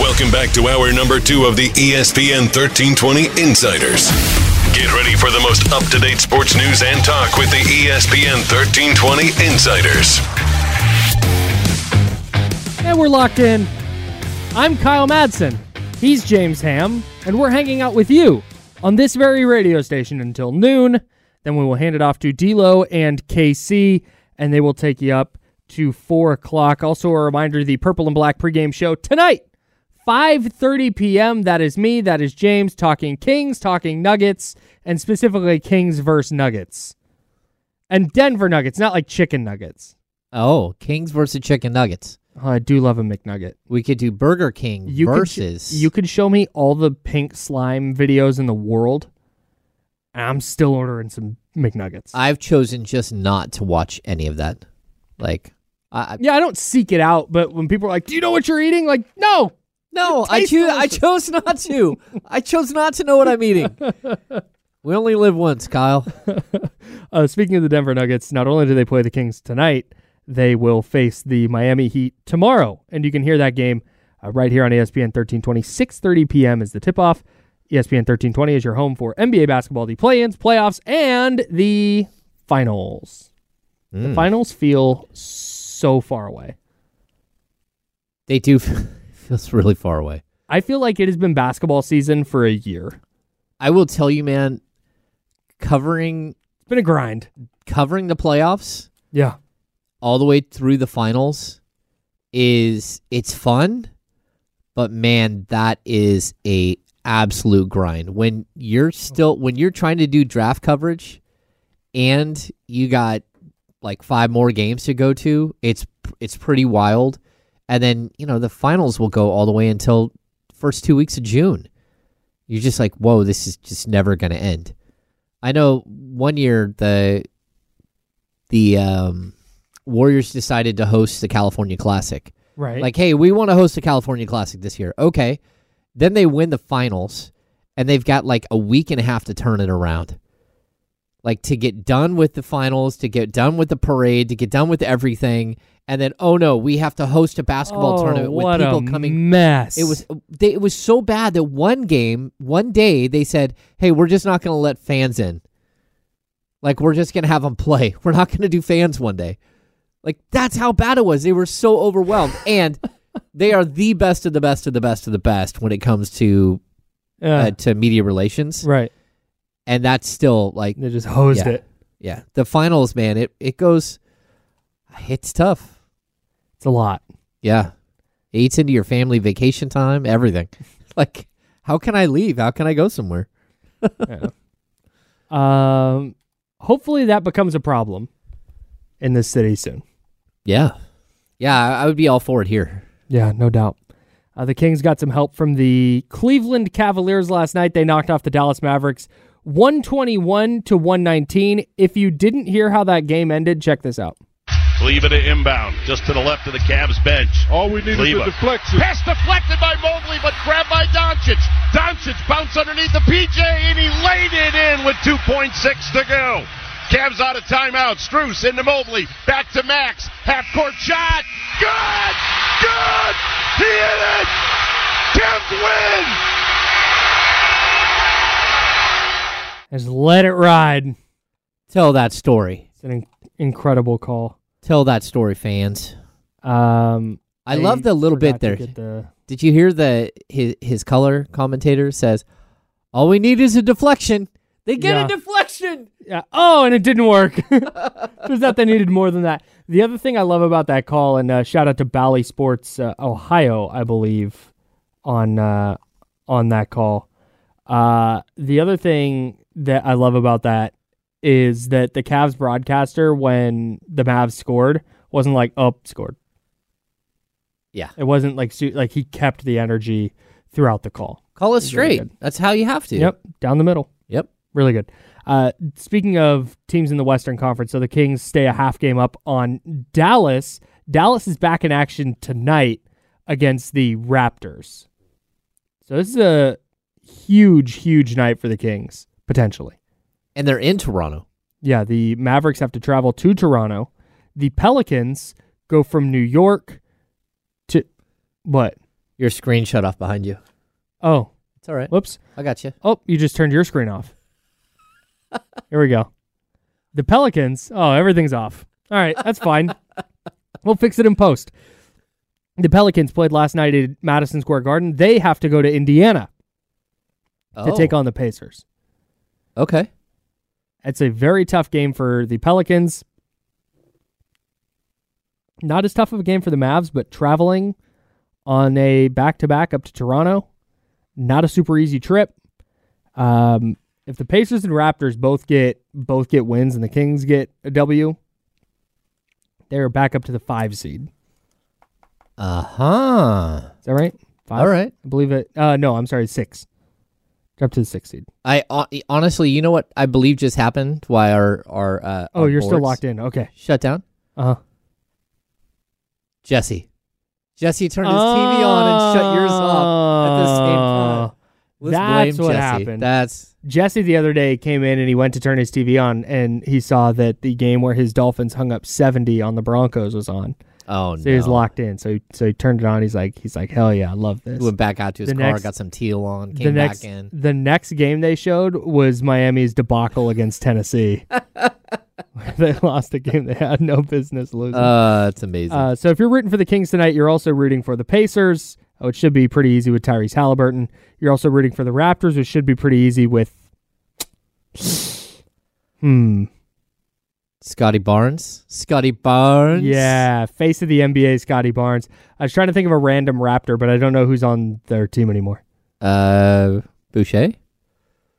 Welcome back to hour number two of the ESPN 1320 Insiders. Get ready for the most up to date sports news and talk with the ESPN 1320 Insiders. And we're locked in. I'm Kyle Madsen. He's James Ham, and we're hanging out with you on this very radio station until noon. Then we will hand it off to D'Lo and KC, and they will take you up to four o'clock. Also, a reminder: the Purple and Black pregame show tonight, 5:30 p.m. That is me. That is James talking Kings, talking Nuggets, and specifically Kings versus Nuggets, and Denver Nuggets, not like chicken nuggets. Oh, Kings versus Chicken Nuggets. Oh, I do love a McNugget. We could do Burger King You versus. could sh- you could show me all the pink slime videos in the world, and I'm still ordering some McNuggets. I've chosen just not to watch any of that. Like, I yeah, I don't seek it out, but when people are like, "Do you know what you're eating?" Like, no. No, I choose. I chose not to. I chose not to know what I'm eating. we only live once, Kyle. Uh, speaking of the Denver Nuggets, not only do they play the Kings tonight, they will face the Miami Heat tomorrow, and you can hear that game uh, right here on ESPN 1320. 6:30 p.m. is the tip-off. ESPN 1320 is your home for NBA basketball, the play-ins, playoffs, and the finals. The finals feel so far away. They do. Feels really far away. I feel like it has been basketball season for a year. I will tell you, man. Covering It's been a grind. covering the playoffs Yeah. all the way through the finals is it's fun, but man, that is a absolute grind. When you're still when you're trying to do draft coverage and you got like five more games to go to, it's it's pretty wild. And then, you know, the finals will go all the way until first 2 weeks of June. You're just like, "Whoa, this is just never going to end." I know one year the the um, Warriors decided to host the California Classic. Right. Like, hey, we want to host the California Classic this year. Okay. Then they win the finals, and they've got like a week and a half to turn it around. Like to get done with the finals, to get done with the parade, to get done with everything, and then oh no, we have to host a basketball oh, tournament with people coming. mess. It was they, it was so bad that one game, one day, they said, "Hey, we're just not going to let fans in. Like we're just going to have them play. We're not going to do fans one day." Like that's how bad it was. They were so overwhelmed, and they are the best of the best of the best of the best when it comes to Yeah. uh, to media relations, right. and that's still like They just hosed Yeah. it. yeah, the finals, man. It it goes, it's tough. It's a lot. Yeah. It eats into your family vacation time, everything. like, how can I leave? How can I go somewhere? Um, hopefully that becomes a problem in this city soon. Yeah. Yeah, I I would be all for it here. Yeah, no doubt. Uh, the Kings got some help from the Cleveland Cavaliers last night. They knocked off the Dallas Mavericks 121 to 119. If you didn't hear how that game ended, check this out. Leva to inbound, just to the left of the Cavs bench. All we need Leva. is a deflection. Pass deflected by Mobley, but grabbed by Doncic. Doncic bounced underneath the PJ, and he laid it in with 2.6 to go. Cavs out of timeout. Strus into Mobley. Back to Max. Half court shot. Good! Good! He hit it! Cavs win! Just let it ride. Tell that story. It's an in- incredible call. Tell that story, fans. Um, I love the little bit there. the- Did you hear the his, his color commentator says, "All we need is a deflection." They get Yeah. a deflection. Yeah. Oh, and it didn't work. Turns out they needed more than that. The other thing I love about that call, and uh, shout out to Bally Sports uh, Ohio, I believe, on uh, on that call. Uh, the other thing that I love about that is that the Cavs broadcaster, when the Mavs scored, wasn't like, "Up, scored." Yeah. It wasn't like like he kept the energy throughout the call. Call it straight. good. That's how you have to. Yep, down the middle. Yep. Really good. Uh, speaking of teams in the Western Conference, so the Kings stay a half game up on Dallas. Dallas is back in action tonight against the Raptors. So this is a huge, huge night for the Kings, potentially. And they're in Toronto. Yeah, the Mavericks have to travel to Toronto. The Pelicans go from New York to what? Your screen shut off behind you. Oh, It's all right. whoops. I got you. Oh, you just turned your screen off. Here we go. The Pelicans. Oh, everything's off. All right, that's fine. we'll fix it in post. The Pelicans played last night at Madison Square Garden. They have to go to Indiana to Oh, take on the Pacers. Okay. It's a very tough game for the Pelicans. Not as tough of a game for the Mavs, but traveling on a back to back up to Toronto, not a super easy trip. Um, if the Pacers and Raptors both get both get wins and the Kings get a W, they're back up to the five seed. Uh huh. Is that right? Five? All right. I believe it. Uh, no, I'm sorry, six. Up to the six seed. I honestly, you know what I believe just happened? Why our our uh, Oh, our you're still locked in. Okay. Shut down. Uh huh. Jesse. Jesse turned his TV on and shut yours off at the same time. Let's Oh, That's blame what Jesse. happened. That's Jesse the other day came in and he went to turn his TV on and he saw that the game where his Dolphins hung up 70 on the Broncos was on. Oh So no. he was locked in. So he, so he turned it on. He's like he's like hell yeah, I love this. He went back out to his The car, next- got some teal on, the came next back in. the next game they showed was Miami's debacle against Tennessee. they lost a game they had no business losing. Uh, it's amazing. Uh, so if you're rooting for the Kings tonight, you're also rooting for the Pacers, uh, which should be pretty easy with Tyrese Halliburton. You're also rooting for the Raptors, which should be pretty easy with. Hmm. Scottie Barnes. Scottie Barnes. Yeah, face of the NBA, Scottie Barnes. I was trying to think of a random Raptor, but I don't know who's on their team anymore. Uh, Boucher.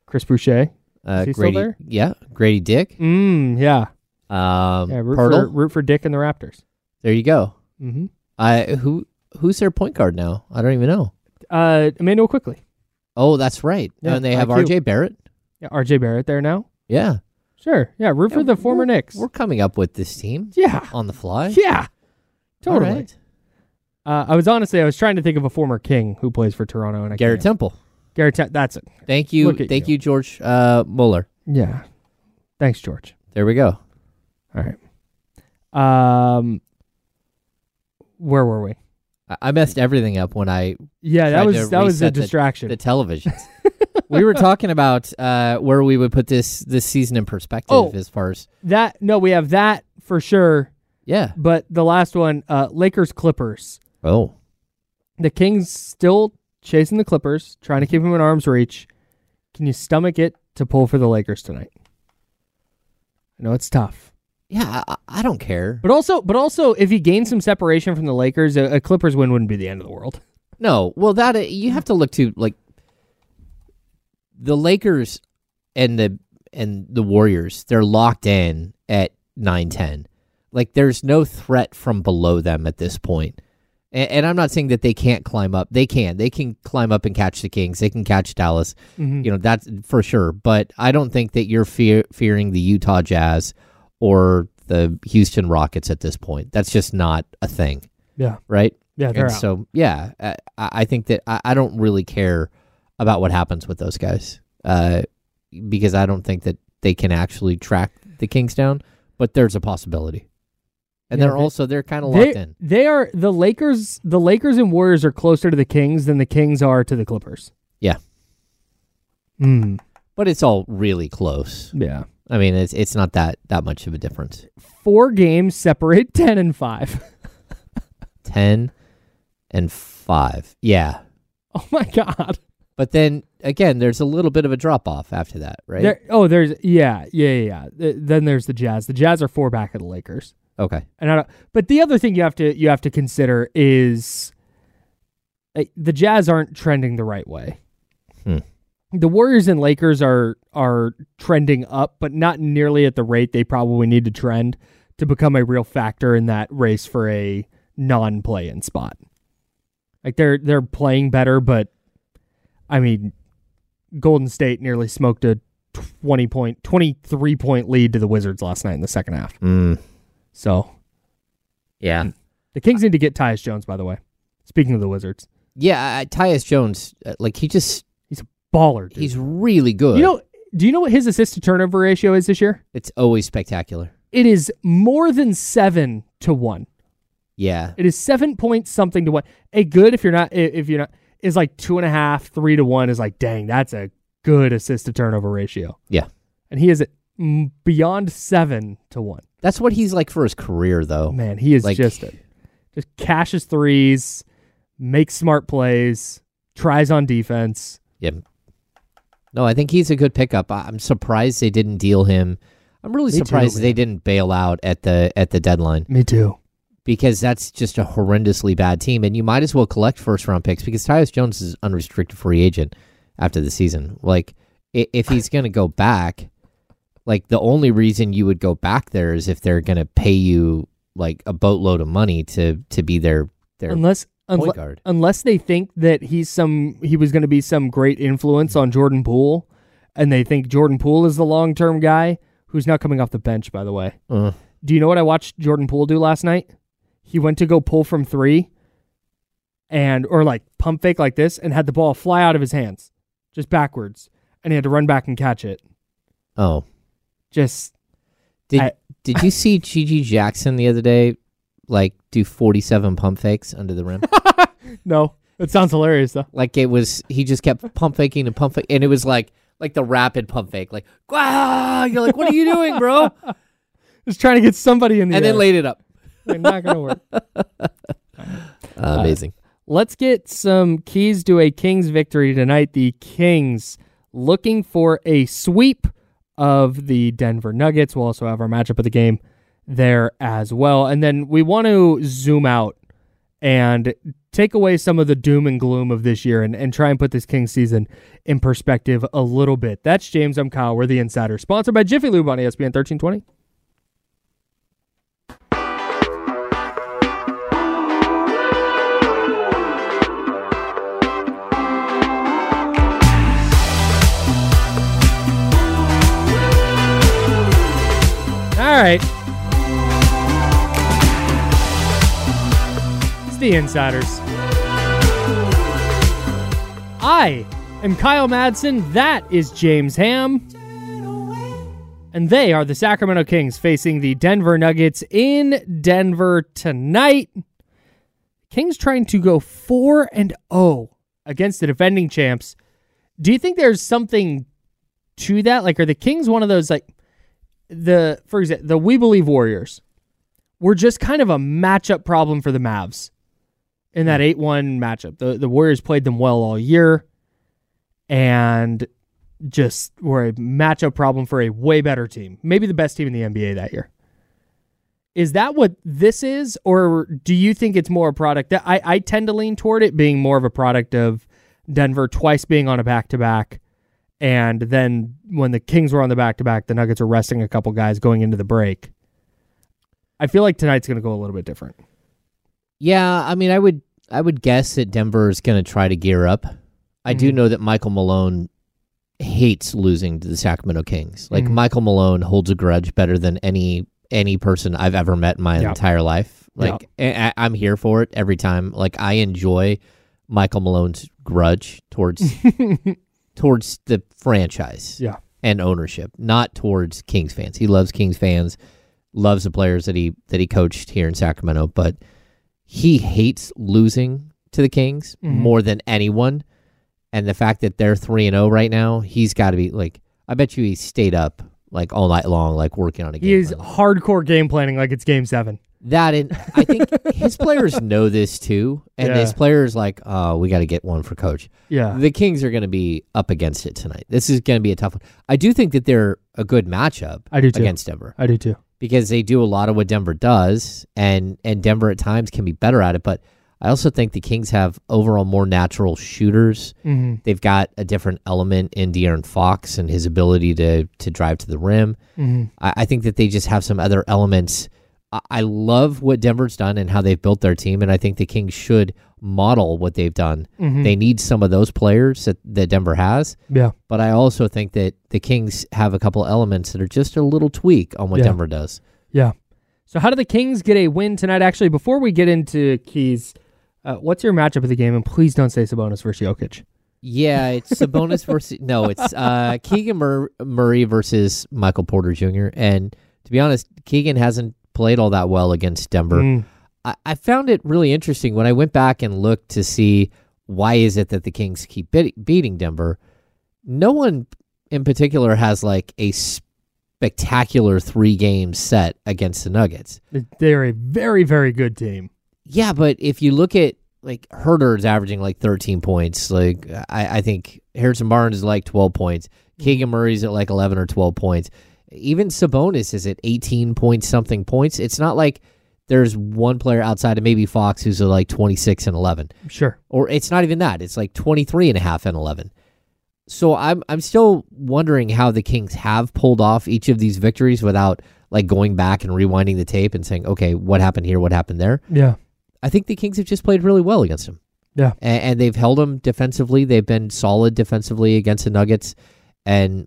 Chris Boucher. Uh, Is he still Grady. there? Yeah, Grady Dick. Mm, yeah. Um, Yeah, root for, root for Dick and the Raptors. There you go. Mm-hmm. I who who's their point guard now? I don't even know. Uh, Immanuel Quickley. Oh, that's right. Yeah, and they have R.J. Barrett. Yeah, RJ Barrett there now. Yeah, Sure. Yeah, root for the former Knicks. We're coming up with this team Yeah. on the fly. Yeah. Totally. All right. Uh, I was honestly, I was trying to think of a former King who plays for Toronto, and I Garrett can't. Temple. Garrett, Tem- that's it. Thank you. Thank you. you, George uh, Muller. Yeah. Thanks, George. There we go. All right. Um, where were we? I, I messed everything up when I Yeah, that was that was a the- distraction. the televisions. we were talking about uh, where we would put this this season in perspective Oh. as far as that no, we have that for sure. yeah. But the last one, uh, Lakers Clippers. Oh, The Kings still chasing the Clippers, trying to keep them in arm's reach. Can you stomach it to pull for the Lakers tonight? I know it's tough. yeah. I, I don't care. But also, but also, if he gains some separation from the Lakers, a, a Clippers win wouldn't be the end of the world. No, well, that uh, you have to look to like the Lakers and the and the Warriors. They're locked in at nine ten. Like there's no threat from below them at this point. And, and I'm not saying that they can't climb up. They can. They can climb up and catch the Kings. They can catch Dallas. Mm-hmm. You know that's for sure. But I don't think that you're fear, fearing the Utah Jazz or the Houston Rockets at this point. That's just not a thing, Yeah, right? yeah, and out. so yeah, I, I think that I, I don't really care about what happens with those guys, uh, because I don't think that they can actually track the Kings down. But there's a possibility, and Yeah, they're they- also they're kind of locked they, in. they are the Lakers. The Lakers and Warriors are closer to the Kings than the Kings are to the Clippers. Yeah. Hmm. But it's all really close. Yeah. I mean, it's it's not that that much of a difference. Four games separate ten and five. Ten and five, yeah. Oh my god. But then again, there's a little bit of a drop off after that, right? There, oh, there's yeah, yeah, yeah. yeah. Th- Then there's the Jazz. The Jazz are four back of the Lakers. okay. And I don't, but the other thing you have to you have to consider is like, the Jazz aren't trending the right way. Hmm. The Warriors and Lakers are are trending up, but not nearly at the rate they probably need to trend to become a real factor in that race for a non-play-in spot. Like they're they're playing better, but I mean, Golden State nearly smoked a twenty point, twenty three point lead to the Wizards last night in the second half. Mm, So yeah. the Kings need to get Tyus Jones. By the way, speaking of the Wizards, Yeah, uh, Tyus Jones, uh, like he just He's a baller. Dude. he's really good. you know. Do you know what his assist to turnover ratio is this year? it's always spectacular. It is more than seven to one. Yeah. It is seven point something to one. A good if you're not if you're not is like two and a half, three to one is like dang, that's a good assist to turnover ratio. Yeah. And he is beyond seven to one. That's what he's like for his career though. Man, he is Like- just a, just cashes threes, makes smart plays, tries on defense. Yeah. No, I think he's a good pickup. I'm surprised they didn't deal him. I'm really Me surprised man. they didn't bail out at the at the deadline Me too. Because that's just a horrendously bad team, and you might as well collect first round picks because Tyus Jones is unrestricted free agent after the season. Like, if he's going to go back, like the only reason you would go back there is if they're going to pay you like a boatload of money to to be their their Unless point unle- guard. unless they think that he's some he was going to be some great influence on Jordan Poole and they think Jordan Poole is the long-term guy who's not coming off the bench by the way. Uh, Do you know what I watched Jordan Poole do last night? He went to go pull from 3 and or like pump fake like this and had the ball fly out of his hands just backwards and he had to run back and catch it. oh, Just Did I- Did you see GG Jackson the other day, like do forty seven pump fakes under the rim? no. It sounds hilarious though. like it was, he just kept pump faking and pump fake, and it was like like the rapid pump fake, like wow, you're like, what are you doing, bro? Just trying to get somebody in the And air. then laid it up. Like, not going to work. amazing. Let's get some keys to a Kings victory tonight. The Kings looking for a sweep of the Denver Nuggets. We'll also have our matchup of the game there as well. And then we want to zoom out and take away some of the doom and gloom of this year and, and try and put this Kings season in perspective a little bit. That's James. I'm Kyle. We're the Insider, sponsored by Jiffy Lube on ESPN 1320. All right. It's the Insiders. I am Kyle Madsen. That is James Ham. And they are the Sacramento Kings facing the Denver Nuggets in Denver tonight. Kings trying to go 4 and 0 against the defending champs. Do you think there's something to that? Like are the Kings one of those like the for example, the We Believe Warriors were just kind of a matchup problem for the Mavs in that hmm. 8-1 matchup. The the Warriors played them well all year and just were a matchup problem for a way better team. Maybe the best team in the NBA that year. Is that what this is or do you think it's more a product that I I tend to lean toward it being more of a product of Denver twice being on a back-to-back and then when the Kings were on the back to back, the Nuggets are resting a couple guys going into the break. I feel like tonight's going to go a little bit different. Yeah, I mean, I would I would guess that Denver is going to try to gear up. I do Mhm. know that Michael Malone hates losing to the Sacramento Kings. Like Mhm. Michael Malone holds a grudge better than any any person I've ever met in my Yeah. entire life. Like I, I'm here for it every time. Like I enjoy Michael Malone's grudge towards towards the franchise Yeah. and ownership, not towards Kings fans. He loves Kings fans, loves the players that he that he coached here in Sacramento, but he hates losing to the Kings Mhm. more than anyone. And the fact that they're three and zero right now, he's got to be like. I bet you he stayed up like all night long, like working on a game. He is plan. hardcore game planning like it's game seven. That and I think his players know this too, and Yeah. his players like, oh, we got to get one for coach. Yeah. The Kings are going to be up against it tonight. This is going to be a tough one. I do think that they're a good matchup I do too. against Denver I do too. because they do a lot of what Denver does, and and Denver at times can be better at it. But I also think the Kings have overall more natural shooters. Mm-hmm. They've got a different element in De'Aaron Fox and his ability to to drive to the rim. Mm-hmm. I, I think that they just have some other elements I, I love what Denver's done and how they've built their team, and I think the Kings should model what they've done. They need some of those players that, that Denver has, Yeah. but I also think that the Kings have a couple elements that are just a little tweak on what Yeah. Denver does. Yeah. So how do the Kings get a win tonight? Actually, before we get into keys, uh, what's your matchup of the game? And please don't say Sabonis versus Jokic. Yeah, it's Sabonis versus no, it's uh, Keegan Mur- Murray versus Michael Porter Jr. And to be honest, Keegan hasn't played all that well against Denver. Mm. I, I found it really interesting when I went back and looked to see why is it that the Kings keep be- beating Denver. No one in particular has like a spectacular three game set against the Nuggets. They're a very, very good team. Yeah, but if you look at like Huerter's averaging like 13 points, like I, I think Harrison Barnes is like 12 points. Mm-hmm. Keegan Murray's at like 11 or 12 points. Even Sabonis is at 18 point something points. It's not like there's one player outside of maybe Fox who's at like 26 and 11. Sure. Or it's not even that. It's like 23 and a half and 11. So I'm I'm still wondering how the Kings have pulled off each of these victories without like going back and rewinding the tape and saying, "Okay, what happened here? What happened there?" Yeah. I think the Kings have just played really well against him. Yeah. And, and they've held them defensively. They've been solid defensively against the Nuggets. And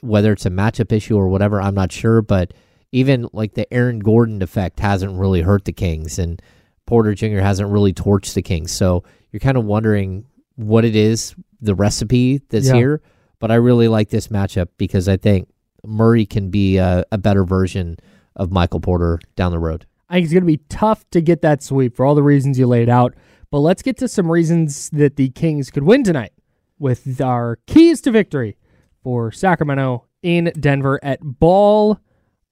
whether it's a matchup issue or whatever, I'm not sure. But even like the Aaron Gordon effect hasn't really hurt the Kings, and Porter Jr. hasn't really torched the Kings. So you're kind of wondering what it is, the recipe that's Yeah. here. But I really like this matchup because I think Murray can be a, a better version of Michael Porter down the road. I think it's going to be tough to get that sweep for all the reasons you laid out. But let's get to some reasons that the Kings could win tonight with our keys to victory for Sacramento in Denver at Ball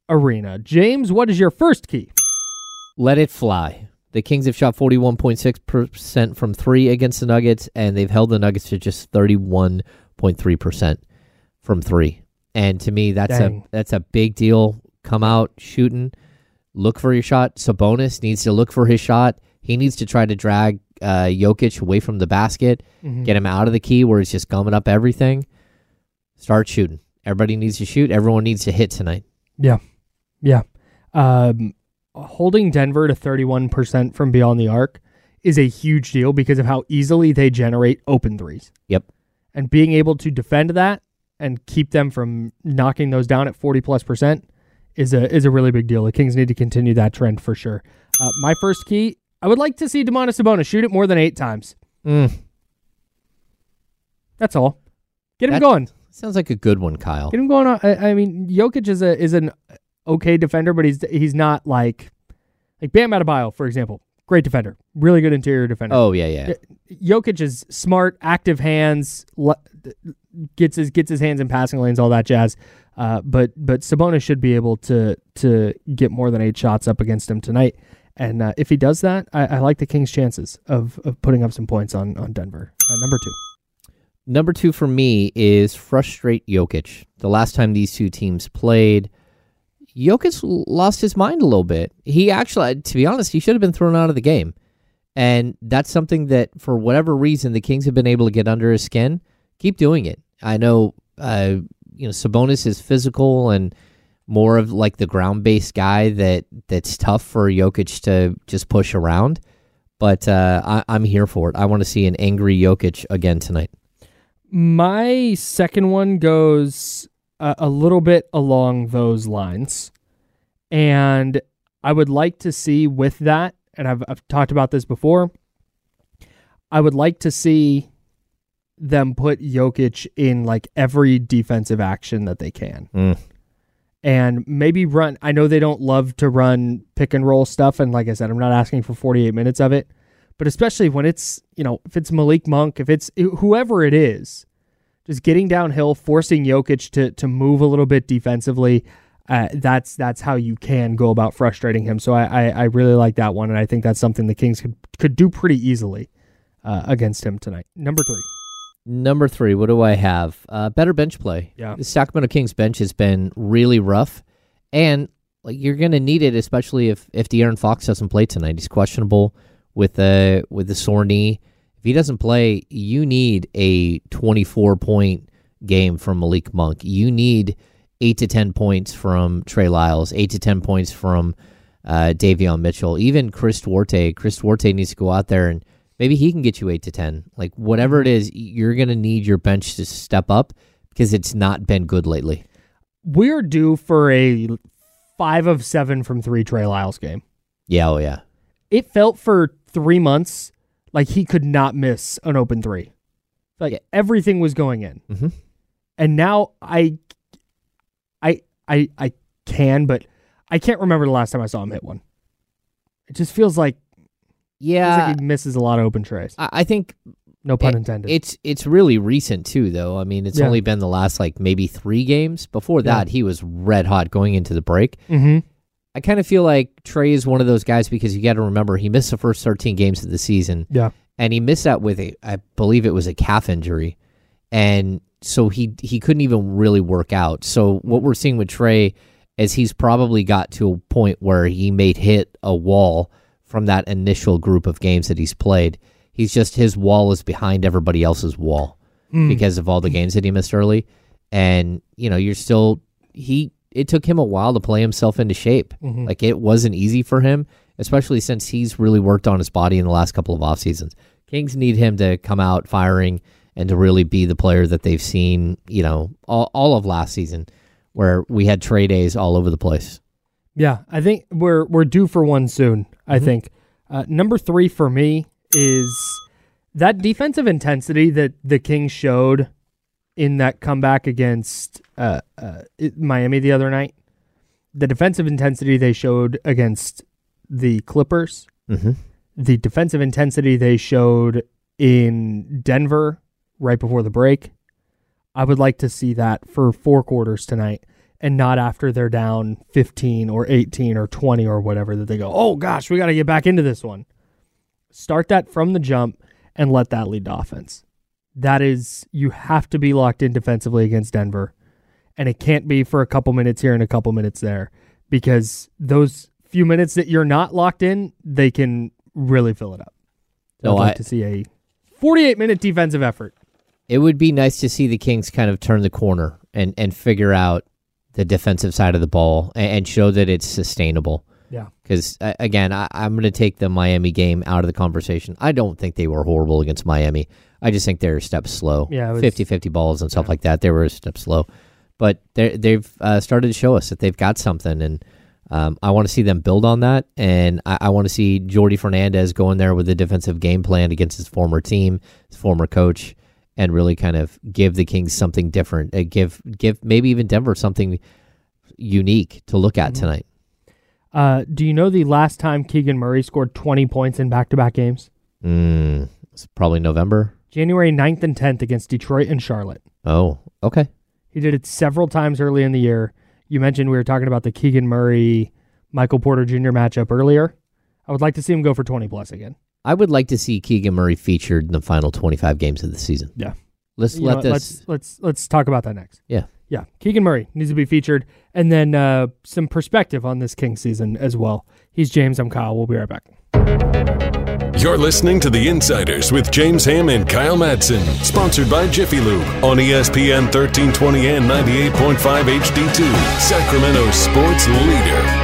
Arena. James, what is your first key? Let it fly. The Kings have shot 41.6% from three against the Nuggets, and they've held the Nuggets to just 31.3% from three. And to me, that's Dang. a that's a big deal. Come out shooting, look for your shot. Sabonis needs to look for his shot. He needs to try to drag uh, Jokic away from the basket, get him out of the key where he's just gumming up everything. Start shooting. Everybody needs to shoot. Everyone needs to hit tonight. Yeah. Yeah. Um, holding Denver to 31% from beyond the arc is a huge deal because of how easily they generate open threes. Yep. And being able to defend that and keep them from knocking those down at 40 plus percent is a is a really big deal. The Kings need to continue that trend for sure. Uh, my first key, I would like to see Domantas Sabonis shoot it more than eight times. Mm, That's all. Get him That- going. sounds like a good one, Kyle. Get him going. On, I, I mean, Jokic is a is an okay defender, but he's he's not like like Bam Adebayo, for example. Great defender, really good interior defender. Oh yeah, yeah. Jokic is smart, active hands, gets his gets his hands in passing lanes, all that jazz. Uh, but but Sabonis should be able to to get more than eight shots up against him tonight. And uh, if he does that, I, I like the Kings' chances of, of putting up some points on on Denver. Uh, number two. Number two for me is frustrate Jokic. The last time these two teams played, Jokic lost his mind a little bit. He actually, to be honest, he should have been thrown out of the game. And that's something that, for whatever reason, the Kings have been able to get under his skin. Keep doing it. I know, uh, you know, Sabonis is physical and more of like the ground based guy that that's tough for Jokic to just push around. But uh, I, I'm here for it. I want to see an angry Jokic again tonight. My second one goes a, a little bit along those lines. And I would like to see with that, and I've, I've talked about this before, I would like to see them put Jokic in like every defensive action that they can. Mm. And maybe run. I know they don't love to run pick and roll stuff. And like I said, I'm not asking for 48 minutes of it. But especially when it's, you know, if it's Malik Monk, if it's whoever it is, just getting downhill, forcing Jokic to to move a little bit defensively. Uh, that's that's how you can go about frustrating him. So I, I I really like that one, and I think that's something the Kings could could do pretty easily uh, against him tonight. Number three. Number three, what do I have? Uh, better bench play. Yeah. The Sacramento Kings bench has been really rough, and like you're going to need it, especially if if De'Aaron Fox doesn't play tonight. He's questionable with the with the sore knee. If he doesn't play, you need a 24 point game from Malik Monk. You need eight to ten points from Trey Lyles, eight to ten points from uh, Davion Mitchell, even Chris Duarte. Chris Duarte needs to go out there and maybe he can get you eight to ten. Like whatever it is, you're gonna need your bench to step up because it's not been good lately. We're due for a five of seven from three Trey Lyles game. Yeah, oh yeah. It felt for three months like he could not miss an open three. Like Yeah. everything was going in. Mhm. And now I I I I can, but I can't remember the last time I saw him hit one. It just feels like, Yeah, like he misses a lot of open treys. I, I think No pun it- intended. It's it's really recent too, though. I mean, it's Yeah. only been the last like maybe three games. Before Yeah. that, he was red hot going into the break. mm-hmm. I kind of feel like Trey is one of those guys because you got to remember he missed the first 13 games of the season, Yeah. and he missed that with a, I believe it was a calf injury, and so he he couldn't even really work out. So what we're seeing with Trey is he's probably got to a point where he may hit a wall from that initial group of games that he's played. He's just his wall is behind everybody else's wall hmm. because of all the games that he missed early, and you know you're still he. It took him a while to play himself into shape. Mm-hmm. Like it wasn't easy for him, especially since he's really worked on his body in the last couple of off seasons. Kings need him to come out firing and to really be the player that they've seen, you know, all, all of last season, where we had trade days all over the place. Yeah, I think we're we're due for one soon. I think uh, number three for me is that defensive intensity that the Kings showed in that comeback against uh, uh, Miami the other night. The defensive intensity they showed against the Clippers, Mm-hmm. the defensive intensity they showed in Denver right before the break. I would like to see that for four quarters tonight and not after they're down 15 or 18 or 20 or whatever that they go, oh gosh, we got to get back into this one. Start that from the jump and let that lead to offense. That is, you have to be locked in defensively against Denver. And it can't be for a couple minutes here and a couple minutes there because those few minutes that you're not locked in, they can really fill it up. So No, I'd like I- to see a 48 minute defensive effort. It would be nice to see the Kings kind of turn the corner and, and figure out the defensive side of the ball and, and show that it's sustainable. Yeah. Because, uh, again, I, I'm going to take the Miami game out of the conversation. I don't think they were horrible against Miami. I just think they're a step slow. Yeah, was- 50 50 balls and stuff like that. They were a step slow. But they've uh, started to show us that they've got something. And um, I want to see them build on that. And I, I want to see Jordi Fernandez go in there with a defensive game plan against his former team, his former coach, and really kind of give the Kings something different. Uh, give, give maybe even Denver something unique to look Mm-hmm. at tonight. Uh, do you know the last time Keegan Murray scored 20 points in back to back games? Mm, it's probably November. January 9th and 10th against Detroit and Charlotte. Oh, okay. He did it several times early in the year. You mentioned we were talking about the Keegan Murray Michael Porter Jr. matchup earlier. I would like to see him go for 20 plus again. I would like to see Keegan Murray featured in the final 25 games of the season. Yeah. Let's You know let what, this. let's let's let's talk about that next. yeah. Yeah, Keegan Murray needs to be featured, and then uh, some perspective on this King season as well. He's James. I'm Kyle. We'll be right back. You're listening to The Insiders with James Ham and Kyle Madsen, sponsored by Jiffy Lube on ESPN 1320 and 98.5 HD2, Sacramento sports leader.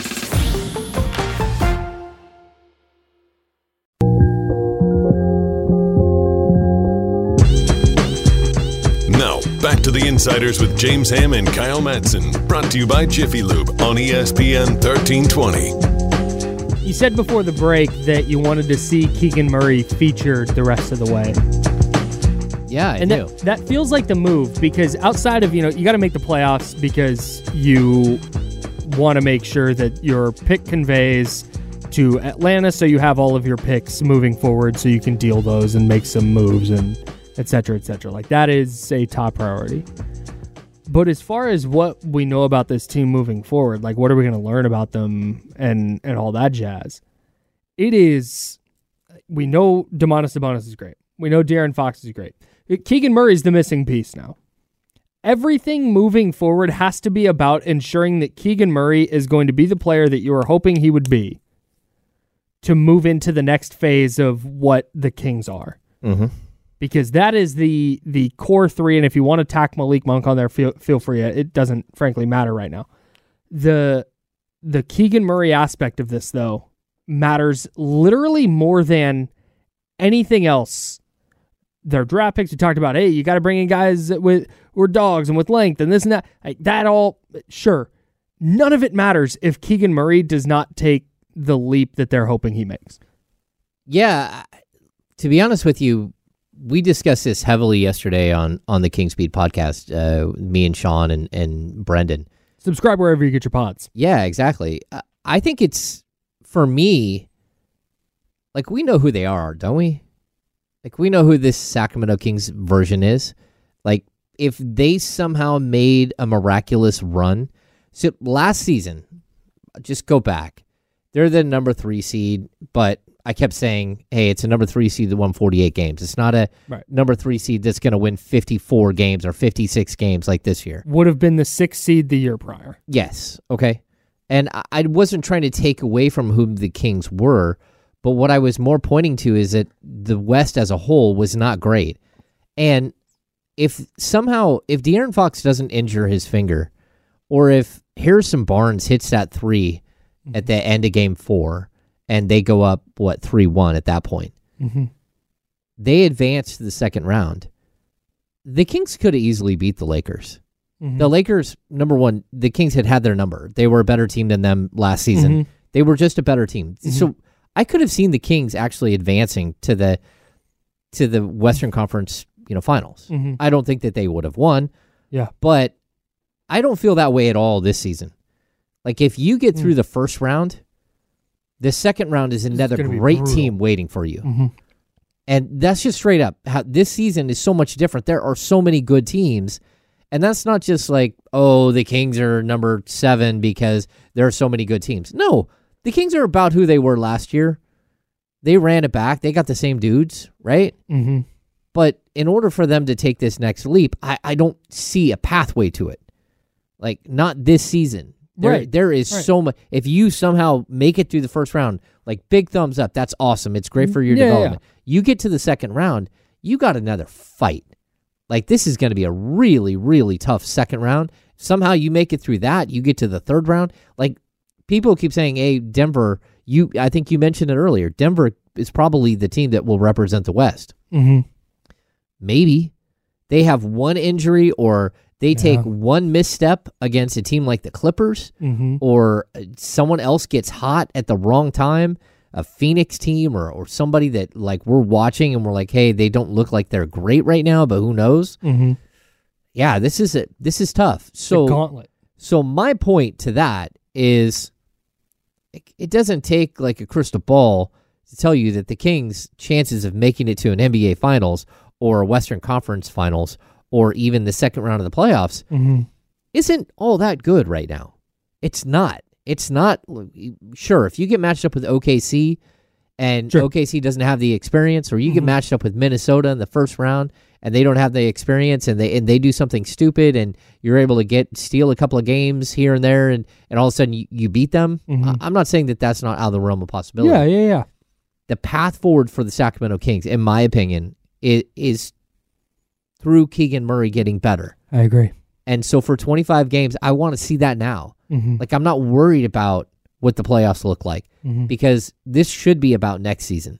Back to The Insiders with James Ham and Kyle Madsen, brought to you by Jiffy Lube on ESPN 1320. You said before the break that you wanted to see Keegan Murray featured the rest of the way. Yeah, I and do. that, that feels like the move because outside of, you know, you got to make the playoffs because you want to make sure that your pick conveys to Atlanta so you have all of your picks moving forward so you can deal those and make some moves and et cetera, et cetera. Like that is a top priority. But as far as what we know about this team moving forward, like what are we going to learn about them and and all that jazz? It is we know Domantas Sabonis is great. We know De'Aaron Fox is great. Keegan Murray is the missing piece now. Everything moving forward has to be about ensuring that Keegan Murray is going to be the player that you were hoping he would be to move into the next phase of what the Kings are. Mm-hmm. Because that is the the core three, and if you want to tack Malik Monk on there, feel feel free. It doesn't frankly matter right now. The the Keegan Murray aspect of this though matters literally more than anything else. Their draft picks we talked about. Hey, you got to bring in guys with who are dogs and with length and this and that. That all sure. None of it matters if Keegan Murray does not take the leap that they're hoping he makes. Yeah, to be honest with you, we discussed this heavily yesterday on on the Kings Beat podcast. Uh, me and Sean and and Brendan. Subscribe wherever you get your pods. Yeah, exactly. I think it's for me. Like we know who they are, don't we? Like we know who this Sacramento Kings version is. Like if they somehow made a miraculous run. So last season, just go back. They're the number three seed, but I kept saying, hey, it's a number three seed that won 48 games. It's not a Right. number three seed that's going to win 54 games or 56 games like this year. Would have been the sixth seed the year prior. Yes. Okay. And I- I wasn't trying to take away from whom the Kings were, but what I was more pointing to is that the West as a whole was not great. And if somehow, if De'Aaron Fox doesn't injure his finger, or if Harrison Barnes hits that 3 at mm-hmm. the end of game four and they go up, what, 3 1 at that point, Mm-hmm. they advance to the second round. The Kings could have easily beat the Lakers. Mm-hmm. The Lakers, number one, the Kings had had their number. They were a better team than them last season. Mhm. They were just a better team. So I could have seen the Kings actually advancing to the to the Western Conference, you know, finals. Mhm. I don't think that they would have won, Yeah. but I don't feel that way at all this season. Like if you get through the first round, the second round is another great team waiting for you. Mhm. And that's just straight up how this season is so much different. There are so many good teams. And that's not just like, oh, the Kings are number seven because there are so many good teams. No, the Kings are about who they were last year. They ran it back. They got the same dudes, right? Mhm. But in order for them to take this next leap, I, I don't see a pathway to it. Like, not this season. There, Right. there is Right. so much. If you somehow make it through the first round, like big thumbs up, that's awesome. It's great for your Yeah, yeah, development. You get to the second round, you got another fight. Like this is going to be a really, really tough second round. Somehow you make it through that, you get to the third round. Like people keep saying, "Hey, Denver." You, I think you mentioned it earlier. Denver is probably the team that will represent the West. Mhm. Maybe they have one injury or they take Yeah. one misstep against a team like the Clippers Mhm. or uh, someone else gets hot at the wrong time, a Phoenix team or, or somebody that like we're watching and we're like, hey, they don't look like they're great right now, but who knows? Mhm. Yeah, this is a, this is tough. The So gauntlet. so my point to that is it, it doesn't take like a crystal ball to tell you that the Kings' chances of making it to an NBA finals or a Western Conference finals or even the second round of the playoffs Mhm. isn't all that good right now. It's not. It's not. Sure, if you get matched up with OKC and Sure. OKC doesn't have the experience, or you get matched up with Minnesota in the first round and they don't have the experience and they and they do something stupid and you're able to get steal a couple of games here and there and, and all of a sudden you, you beat them. I, I'm not saying that that's not out of the realm of possibility Yeah, yeah, yeah. the path forward for the Sacramento Kings, in my opinion, is, is through Keegan Murray getting better. I agree. And so for 25 games, I want to see that now. Mhm. Like I'm not worried about what the playoffs look like Mhm. because this should be about next season.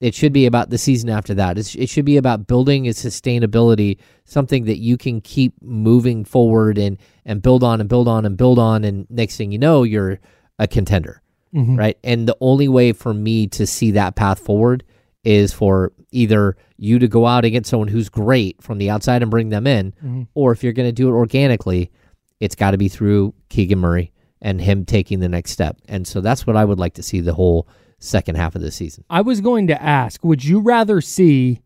It should be about the season after that. It's, it should be about building a sustainability, something that you can keep moving forward and and build on and build on and build on. And next thing you know, you're a contender Mhm. right? And the only way for me to see that path forward is for either you to go out and get someone who's great from the outside and bring them in, Mhm. or if you're going to do it organically, it's got to be through Keegan Murray and him taking the next step. And so that's what I would like to see the whole second half of the season. I was going to ask, would you rather see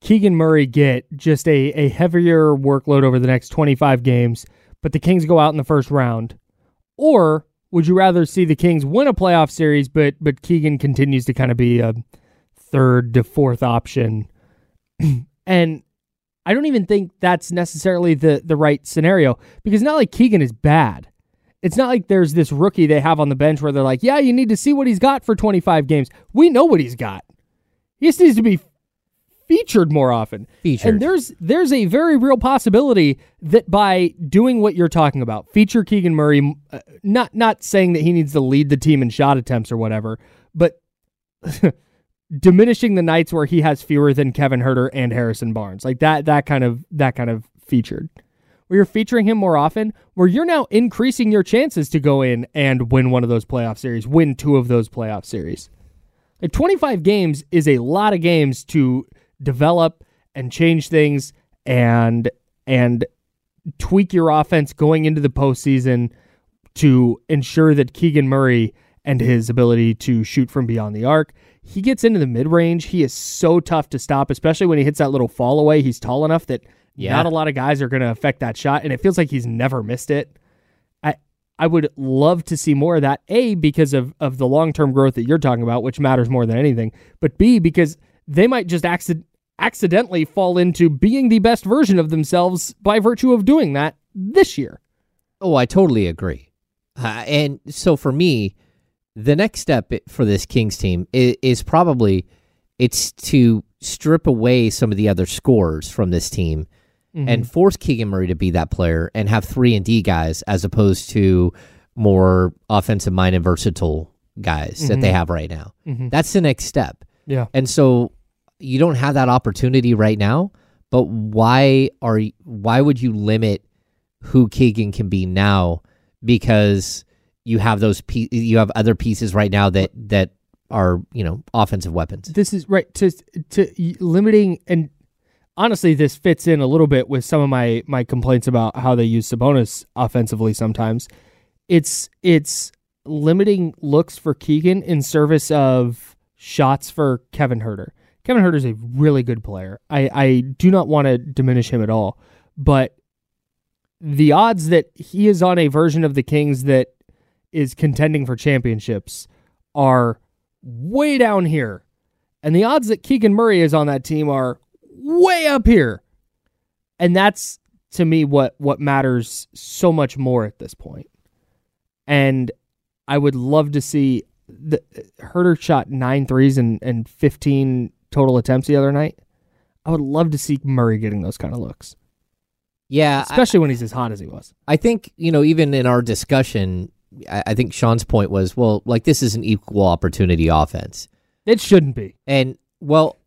Keegan Murray get just a, a heavier workload over the next 25 games, but the Kings go out in the first round? Or would you rather see the Kings win a playoff series, but but Keegan continues to kind of be a third to fourth option? and I don't even think that's necessarily the the right scenario because not like Keegan is bad. It's not like there's this rookie they have on the bench where they're like, yeah, you need to see what he's got for 25 games. We know what he's got. He just needs to be featured more often. Featured. And there's there's a very real possibility that by doing what you're talking about, feature Keegan Murray, uh, not not saying that he needs to lead the team in shot attempts or whatever, but diminishing the nights where he has fewer than Kevin Huerter and Harrison Barnes. Like that that kind of that kind of featured. Where you're featuring him more often, where you're now increasing your chances to go in and win one of those playoff series, win two of those playoff series. Like 25 games is a lot of games to develop and change things and and tweak your offense going into the postseason to ensure that Keegan Murray and his ability to shoot from beyond the arc. He gets into the mid range. He is so tough to stop, especially when he hits that little fall away. He's tall enough that Yeah. not a lot of guys are going to affect that shot, and it feels like he's never missed it. I I would love to see more of that. A because of of the long term growth that you're talking about, which matters more than anything. But B because they might just accident accidentally fall into being the best version of themselves by virtue of doing that this year. Oh, I totally agree. Uh, and so for me, the next step for this Kings team is, is probably it's to strip away some of the other scores from this team mm-hmm. and force Keegan Murray to be that player and have three and D guys as opposed to more offensive minded, versatile guys that they mm-hmm. have right now. Mm-hmm. That's the next step. Yeah. And so you don't have that opportunity right now, but why are why would you limit who Keegan can be now because you have those you have other pieces right now that that are, you know, offensive weapons. This is right to to limiting and honestly this fits in a little bit with some of my my complaints about how they use Sabonis offensively sometimes. It's it's limiting looks for Keegan in service of shots for Kevin Huerter. Kevin Huerter is a really good player. I, I do not want to diminish him at all, but the odds that he is on a version of the Kings that is contending for championships are way down here. And the odds that Keegan Murray is on that team are way up here. And that's to me what what matters so much more at this point. And I would love to see the Huerter shot nine threes and, and 15 total attempts the other night. I would love to see Murray getting those kind of looks, Yeah, I- especially when he's as hot as he was. I think you know, even in our discussion, I, I think Sean's point was, well, like this is an equal opportunity offense, It shouldn't be. and well,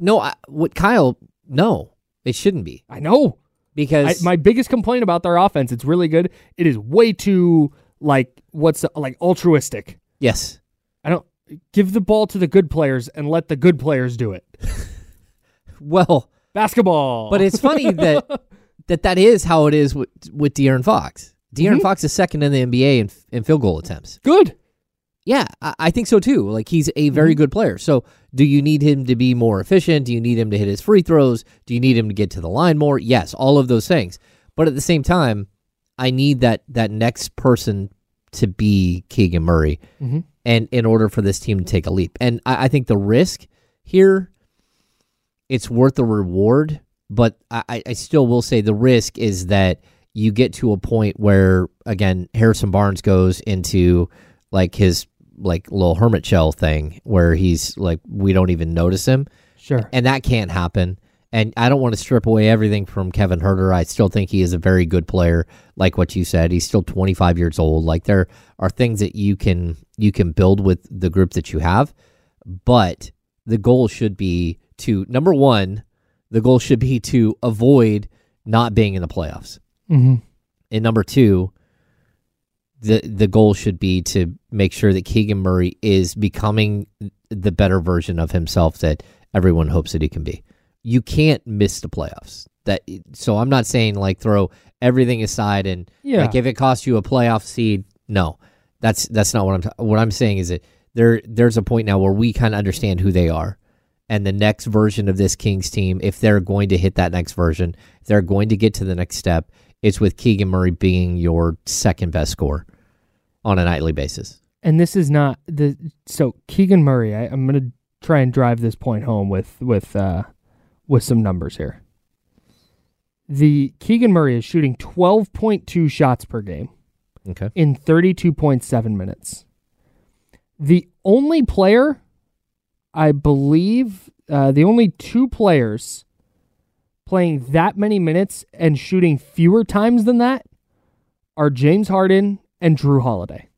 no, I, what Kyle, no, it shouldn't be I know. I, because my biggest complaint about their offense, it's really good. It is way too like what's like altruistic. yes, I don't give the ball to the good players and let the good players do it. well, Basketball. but it's funny that that that is how it is with with De'Aaron Fox. De'Aaron Mm-hmm. Fox is second in the NBA in, in field goal attempts. good. Yeah, I, I think so too. Like he's a very Mm-hmm. good player. So, do you need him to be more efficient? Do you need him to hit his free throws? Do you need him to get to the line more? Yes, all of those things. But at the same time, I need that that next person to be Keegan Murray, Mhm. and in order for this team to take a leap. And I, I think the risk here, it's worth the reward. But I- I still will say the risk is that you get to a point where again Harrison Barnes goes into like his like little hermit shell thing where he's like we don't even notice him Sure. and that can't happen and I don't want to strip away everything from Kevin Huerter. I still think he is a very good player like what you said. He's still 25 years old. Like there are things that you can you can build with the group that you have, but the goal should be to number 1, the goal should be to avoid not being in the playoffs. Mm-hmm. And number two, the the goal should be to make sure that Keegan Murray is becoming the better version of himself that everyone hopes that he can be. You can't miss the playoffs. That so I'm not saying like throw everything aside and Yeah. like if it costs you a playoff seed, no. That's that's not what I'm ta- what I'm saying is that there there's a point now where we kind of understand who they are And the next version of this Kings team, if they're going to hit that next version, they're going to get to the next step, it's with Keegan Murray being your second best scorer on a nightly basis. and this is not the so Keegan Murray. I, I'm gonna try and drive this point home with with uh, with some numbers here. The Keegan Murray is shooting 12.2 shots per game Okay. in 32.7 minutes. The only player, I believe, uh, the only two players playing that many minutes and shooting fewer times than that are James Harden and Jrue Holiday.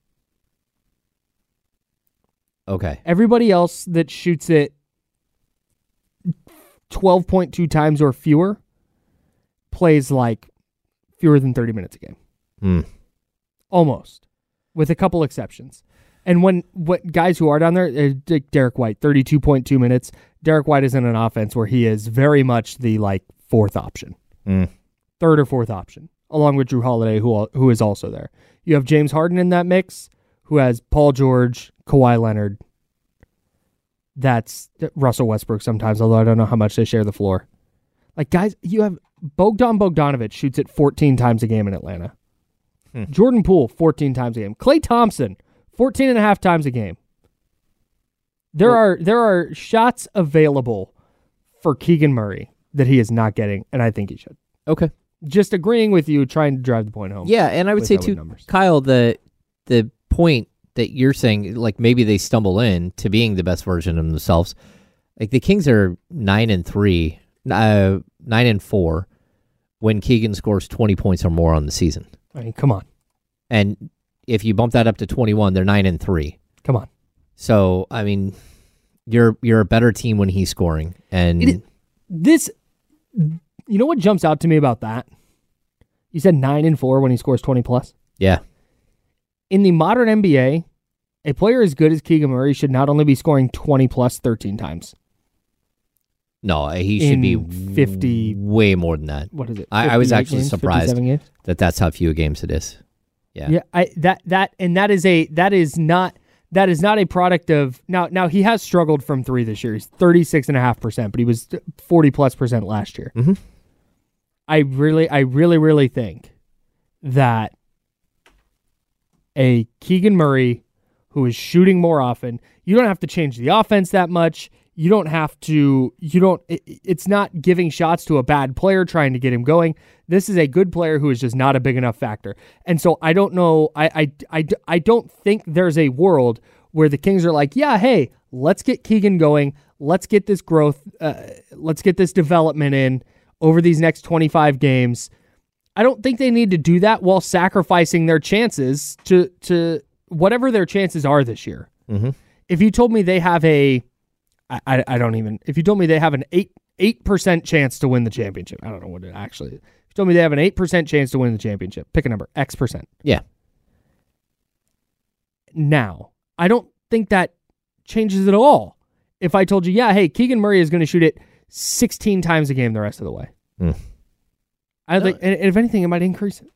Okay. Everybody else that shoots it 12.2 times or fewer plays like fewer than 30 minutes a game. Hmm. Almost. With a couple exceptions. And when what guys who are down there, uh, Derrick White, 32.2 minutes. Derrick White is in an offense where he is very much the like fourth option. Hmm. Third or fourth option, along with Jrue Holiday who who is also there. You have James Harden in that mix, who has Paul George, Kawhi Leonard, that's Russell Westbrook sometimes, although I don't know how much they share the floor. Like guys, you have Bogdan Bogdanovich shoots it 14 times a game in Atlanta. Jordan Poole 14 times a game. Klay Thompson 14 and a half times a game. There are there are shots available for Keegan Murray that he is not getting and I think he should. Okay. Just agreeing with you trying to drive the point home. Yeah, and I would say too, numbers. Kyle, the the point that you're saying, like maybe they stumble in to being the best version of themselves. Like the Kings are nine and three, uh, nine and four, when Keegan scores twenty points or more on the season, I mean, come on. and if you bump that up to twenty one, they're nine and three. Come on. So I mean, you're you're a better team when he's scoring, and It- this you know what jumps out to me about that you said 9 and 4 when he scores 20 plus yeah, in the modern nba a player as good as keegan murray should not only be scoring 20 plus 13 times no, he should be In 50 way more than that. what is it I- I was actually games, surprised. That that's how few games it is. Yeah. yeah i that that and that is a that is not that is not a product of now now he has struggled from three this year. He's 36 and a half percent but he was 40 plus percent last year. Mhm. i really i really really think that a keegan murray who is shooting more often you don't have to change the offense that much you don't have to you don't it, it's not giving shots to a bad player trying to get him going this is a good player who is just not a big enough factor and so i don't know i i i, I don't think there's a world where the kings are like yeah hey let's get keegan going let's get this growth uh, let's get this development in over these next 25 games I don't think they need to do that while sacrificing their chances to to whatever their chances are this year. Mhm. If you told me they have a, I, I, I don't even. If you told me they have an eight eight percent chance to win the championship, I don't know what it actually. If you told me they have an eight percent chance to win the championship, pick a number, X percent. Yeah. Now, I don't think that changes it at all. If I told you, yeah, hey, Keegan Murray is going to shoot it 16 times a game the rest of the way. Hmm. I think, and, and if anything, it might increase it.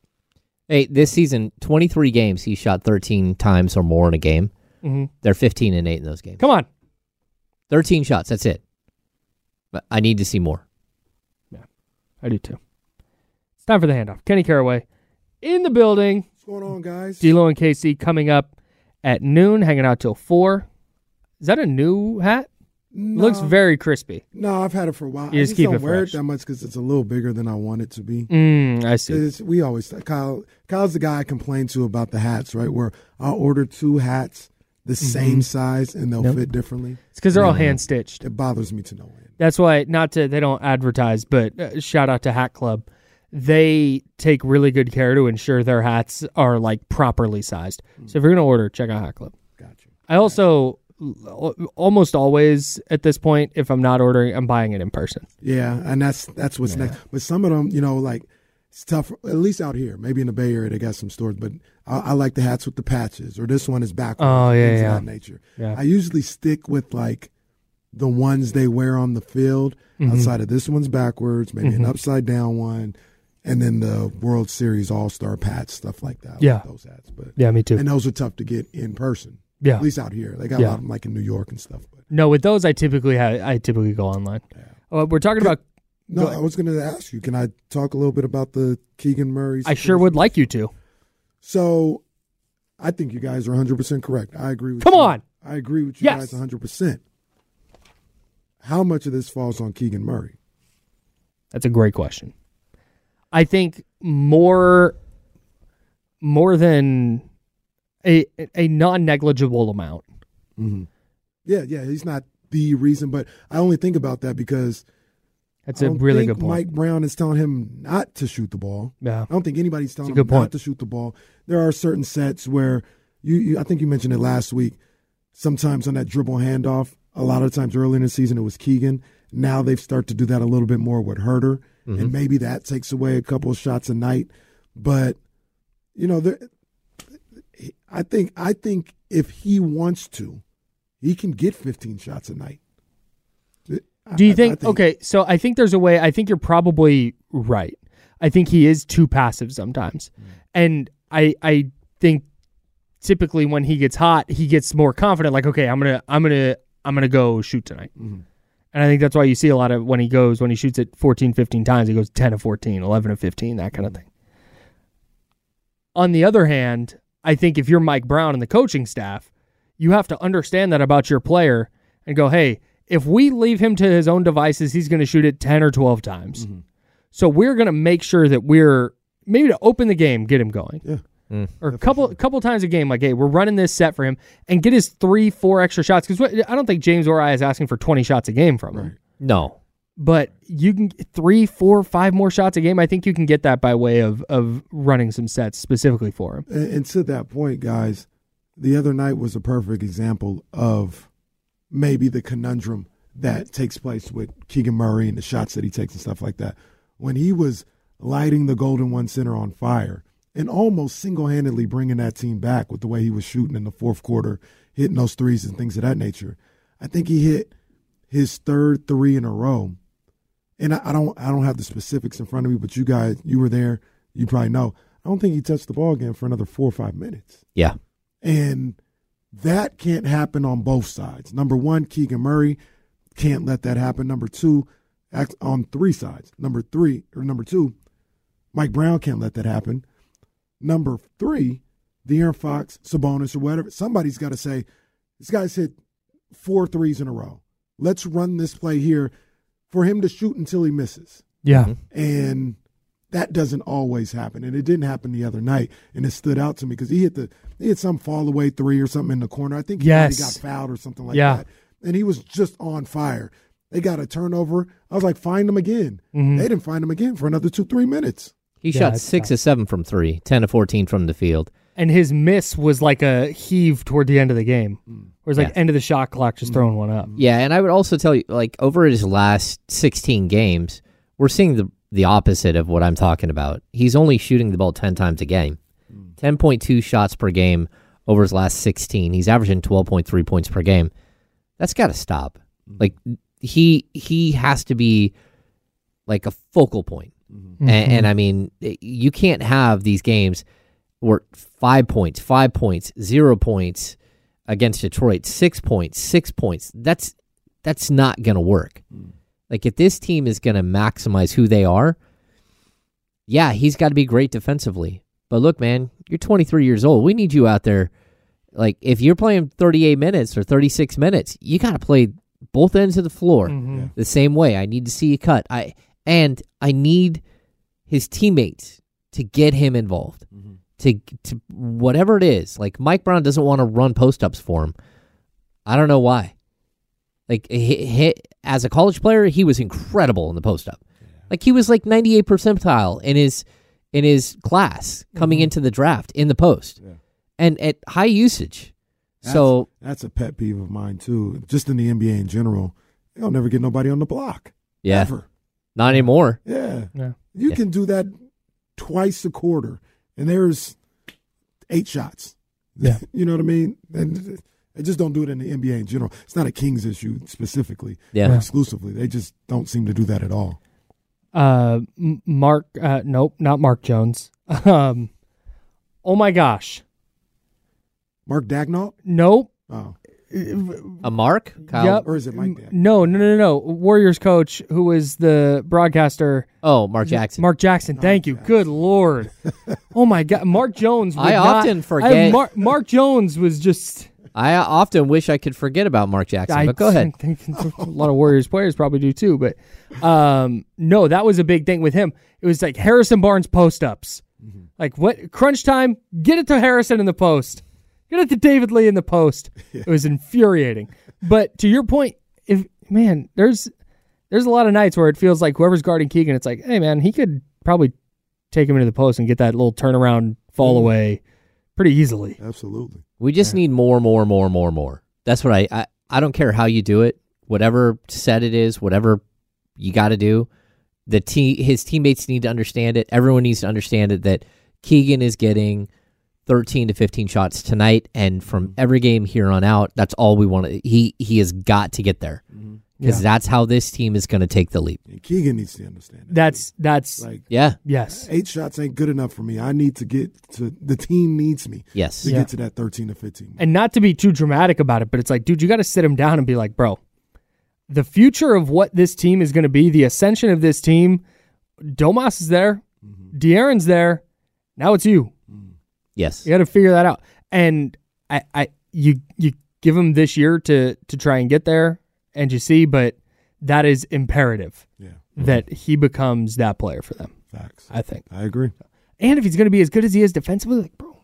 Hey, this season, 23 games, he shot 13 times or more in a game. Mhm. They're 15 and 8 in those games. Come on. 13 shots, that's it. But I need to see more. Yeah, I do too. It's time for the handoff. Kenny Caraway in the building. What's going on, guys? D'Lo and KC coming up at noon, hanging out till four. Is that a new hat? no, Looks very crispy. No, I've had it for a while. You I just just keep don't it wear fresh. it that much because it's a little bigger than I want it to be. Mm, I see. 'Cause we always Kyle. Kyle's the guy I complain to about the hats, right? Where I'll order two hats the same size and they'll Mm-hmm. Fit differently. It's because they're all hand stitched. It bothers me to no end. That's why not to they don't advertise, but uh, shout out to Hat Club. They take really good care to ensure their hats are like properly sized. So if you're gonna order, check out Hat Club. Got you. I also almost always at this point, if I'm not ordering, I'm buying it in person. Yeah, and that's that's what's next. But some of them, you know, like it's tough. At least out here, maybe in the Bay Area, they got some stores. But I, I like the hats with the patches, or this one is backwards. Oh, yeah, things yeah. Of that nature. Yeah. I usually stick with like the ones they wear on the field. Mm-hmm. Outside of this one's backwards, maybe an upside down one, and then the World Series All Star patch stuff like that. I like Yeah. those hats. But Yeah, me too. and those are tough to get in person. Yeah, at least out here, they got Yeah. a lot of them like in New York and stuff. But No, with those I typically have, I typically go online. Uh, we're talking about. no, I was going to ask you. Can I talk a little bit about the Keegan Murray? I sure would like you to. So, I think you guys are 100 percent correct. I agree with Come you. on. I agree with you Yes. guys 100 percent. How much of this falls on Keegan Murray? That's a great question. I think more, more than a a non negligible amount. Mm-hmm. Yeah, yeah, he's not the reason, but I only think about that because That's a really good point. Mike Brown is telling him not to shoot the ball. Yeah. I don't think anybody's telling him point. not to shoot the ball. There are certain sets where you, you, I think you mentioned it last week. Sometimes on that dribble handoff, a lot of times early in the season it was Keegan. Now they've started to do that a little bit more with Huerter, mm-hmm. and maybe that takes away a couple of shots a night. But you know, there, I think I think if he wants to, he can get 15 shots a night. Do you I- I think, Okay, so I think there's a way. I think you're probably right. I think he is too passive sometimes, mm. and I I think typically when he gets hot, he gets more confident. Like, okay, I'm gonna I'm gonna I'm gonna go shoot tonight. Mm-hmm. And I think that's why you see a lot of when he goes when he shoots it 14, 15 times, he goes 10 to 14, 11 to 15, that kind of mm-hmm. thing. On the other hand, I think if you're Mike Brown and the coaching staff, you have to understand that about your player and go, hey, if we leave him to his own devices, he's going to shoot it 10 or 12 times. Mm-hmm. So we're going to make sure that we're maybe to open the game, get him going. Yeah. Mm. Or a couple couple times a game, like, hey, we're running this set for him and get his three, four extra shots. Because I don't think James or I is asking for 20 shots a game from him. No. But you can get three, four, five more shots a game. I think you can get that by way of of running some sets specifically for him. And, and to that point, guys, the other night was a perfect example of maybe the conundrum that takes place with Keegan Murray and the shots that he takes and stuff like that. When he was lighting the Golden One Center on fire and almost single handedly bringing that team back with the way he was shooting in the fourth quarter, hitting those threes and things of that nature. I think he hit his third three in a row. And I, I don't I don't have the specifics in front of me, but you guys you were there, you probably know. I don't think he touched the ball again for another four or five minutes. Yeah. And that can't happen on both sides. Number one, Keegan Murray can't let that happen. Number two, act on three sides. Number three, or number two, Mike Brown can't let that happen. Number three, De'Aaron Fox, Sabonis, or whatever. Somebody's got to say, this guy's hit four threes in a row. Let's run this play here for him to shoot until he misses. Yeah. And that doesn't always happen. And it didn't happen the other night. And it stood out to me because he hit the he hit some fall away three or something in the corner. I think he Yes. got fouled or something like Yeah. that. And he was just on fire. They got a turnover. I was like, find him again. Mm-hmm. They didn't find him again for another two, three minutes. He Yeah, shot six tough. to seven from three, 10 to 14 from the field. And his miss was like a heave toward the end of the game. Mm. Where it's like Yeah. end of the shot clock, just mm. throwing one up. Yeah, and I would also tell you, like over his last 16 games, we're seeing the the opposite of what I'm talking about. He's only shooting the ball 10 times a game, mm. 10.2 shots per game over his last 16. He's averaging 12.3 points per game. That's got to stop. Like he he has to be like a focal point. Mm-hmm. And, and I mean, you can't have these games where five points, five points, zero points against Detroit, six points, six points. That's that's not going to work. Like if this team is going to maximize who they are, yeah, he's got to be great defensively. But look, man, you're 23 years old. We need you out there. Like if you're playing 38 minutes or 36 minutes, you got to play both ends of the floor Mm-hmm. the same way. I need to see you cut. I and I need his teammates to get him involved. Mm-hmm. To to whatever it is. Like Mike Brown doesn't want to run post ups for him. I don't know why. Like he, he, as a college player, he was incredible in the post up. Like he was like 98 percentile in his in his class coming mm-hmm. into the draft in the post, and at high usage. so That's a pet peeve of mine too. Just in the NBA in general, they'll never get nobody on the block. yeah, Ever. Not anymore. Yeah. Yeah. You Yeah. can do that twice a quarter, and there's eight shots. Yeah. you know what I mean? And they just don't do it in the NBA in general. It's not a Kings issue specifically, Yeah. or exclusively. They just don't seem to do that at all. Uh, Mark, uh, nope, not Mark Jones. Um, oh my gosh, Mark Dagnall? nope. Oh, A mark? Kyle? Yep. or is it Mike? Dan? No, no, no, no. Warriors coach, who was the broadcaster, Oh, Mark Jackson. Mark Jackson. Thank you. Good lord. Oh my God, Mark Jones. would I not- often I- forget- Mark, Mark Jones was just. I often wish I could forget about Mark Jackson, I but go ahead. a lot of Warriors players probably do too, but um, no, that was a big thing with him. It was like Harrison Barnes post ups. Mm-hmm. Like what crunch time? Get it to Harrison in the post. Get it to David Lee in the post. It was infuriating. But to your point, if man, there's there's a lot of nights where it feels like whoever's guarding Keegan, it's like, hey man, he could probably take him into the post and get that little turnaround fall Mm-hmm. away pretty easily. Absolutely. We just need more, more, more, more, more. That's what I, I I don't care how you do it, whatever set it is, whatever you got to do. The team, his teammates need to understand it. Everyone needs to understand it that Keegan is getting 13 to 15 shots tonight, and from mm-hmm. every game here on out, that's all we want. to He he has got to get there mm-hmm. because Yeah. that's how this team is going to take the leap. And Keegan needs to understand that. That's that's like Yeah. yes. eight shots ain't good enough for me. I need to get to the team needs me Yes. to Yeah. get to that thirteen to fifteen. and not to be too dramatic about it, but it's like, dude, you got to sit him down and be like, bro, the future of what this team is going to be, the ascension of this team, Domas is there, mm-hmm. De'Aaron's there. Now it's you. Yes. You got to figure that out. And I, I, you, you give him this year to to try and get there, and you see, but that is imperative Yeah, that he becomes that player for them. facts. I think. I agree. And if he's going to be as good as he is defensively, like, bro,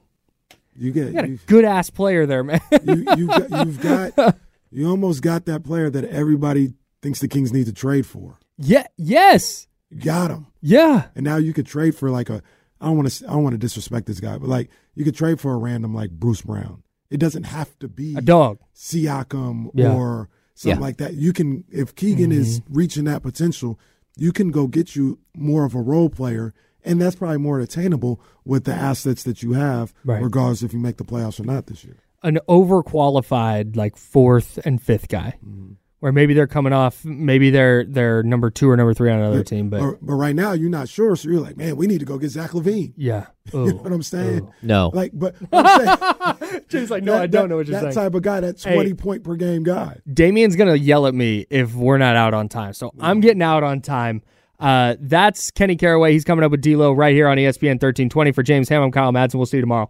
You get you got a good ass player there, man. you, you got, you've got you almost got that player that everybody thinks the Kings need to trade for. yeah. Yes. You got him, Yeah. and now you could trade for like a. I don't want to. I don't want to disrespect this guy, but like you could trade for a random like Bruce Brown. It doesn't have to be A dog. Siakam Yeah. or something Yeah. like that. You can, if Keegan is Mm-hmm. reaching that potential, you can go get you more of a role player, and that's probably more attainable with the assets that you have, Right. regardless if you make the playoffs or not this year. an overqualified like fourth and fifth guy, Mm-hmm. Where maybe they're coming off, maybe they're they're number two or number three on another team, but But, but right now, you're not sure, so you're like, man, we need to go get Zach LaVine. yeah, You know what I'm saying? No. Like, but what I'm saying, James like, no, that- I don't that- know what you're that saying. That type of guy, that Hey. 20 point per game guy. Damien's gonna yell at me if we're not out on time, so I'm getting out on time. Uh, that's Kenny Caraway. He's coming up with D'Lo right here on ESPN 1320 for James Ham. I'm Kyle Madsen. We'll see you tomorrow.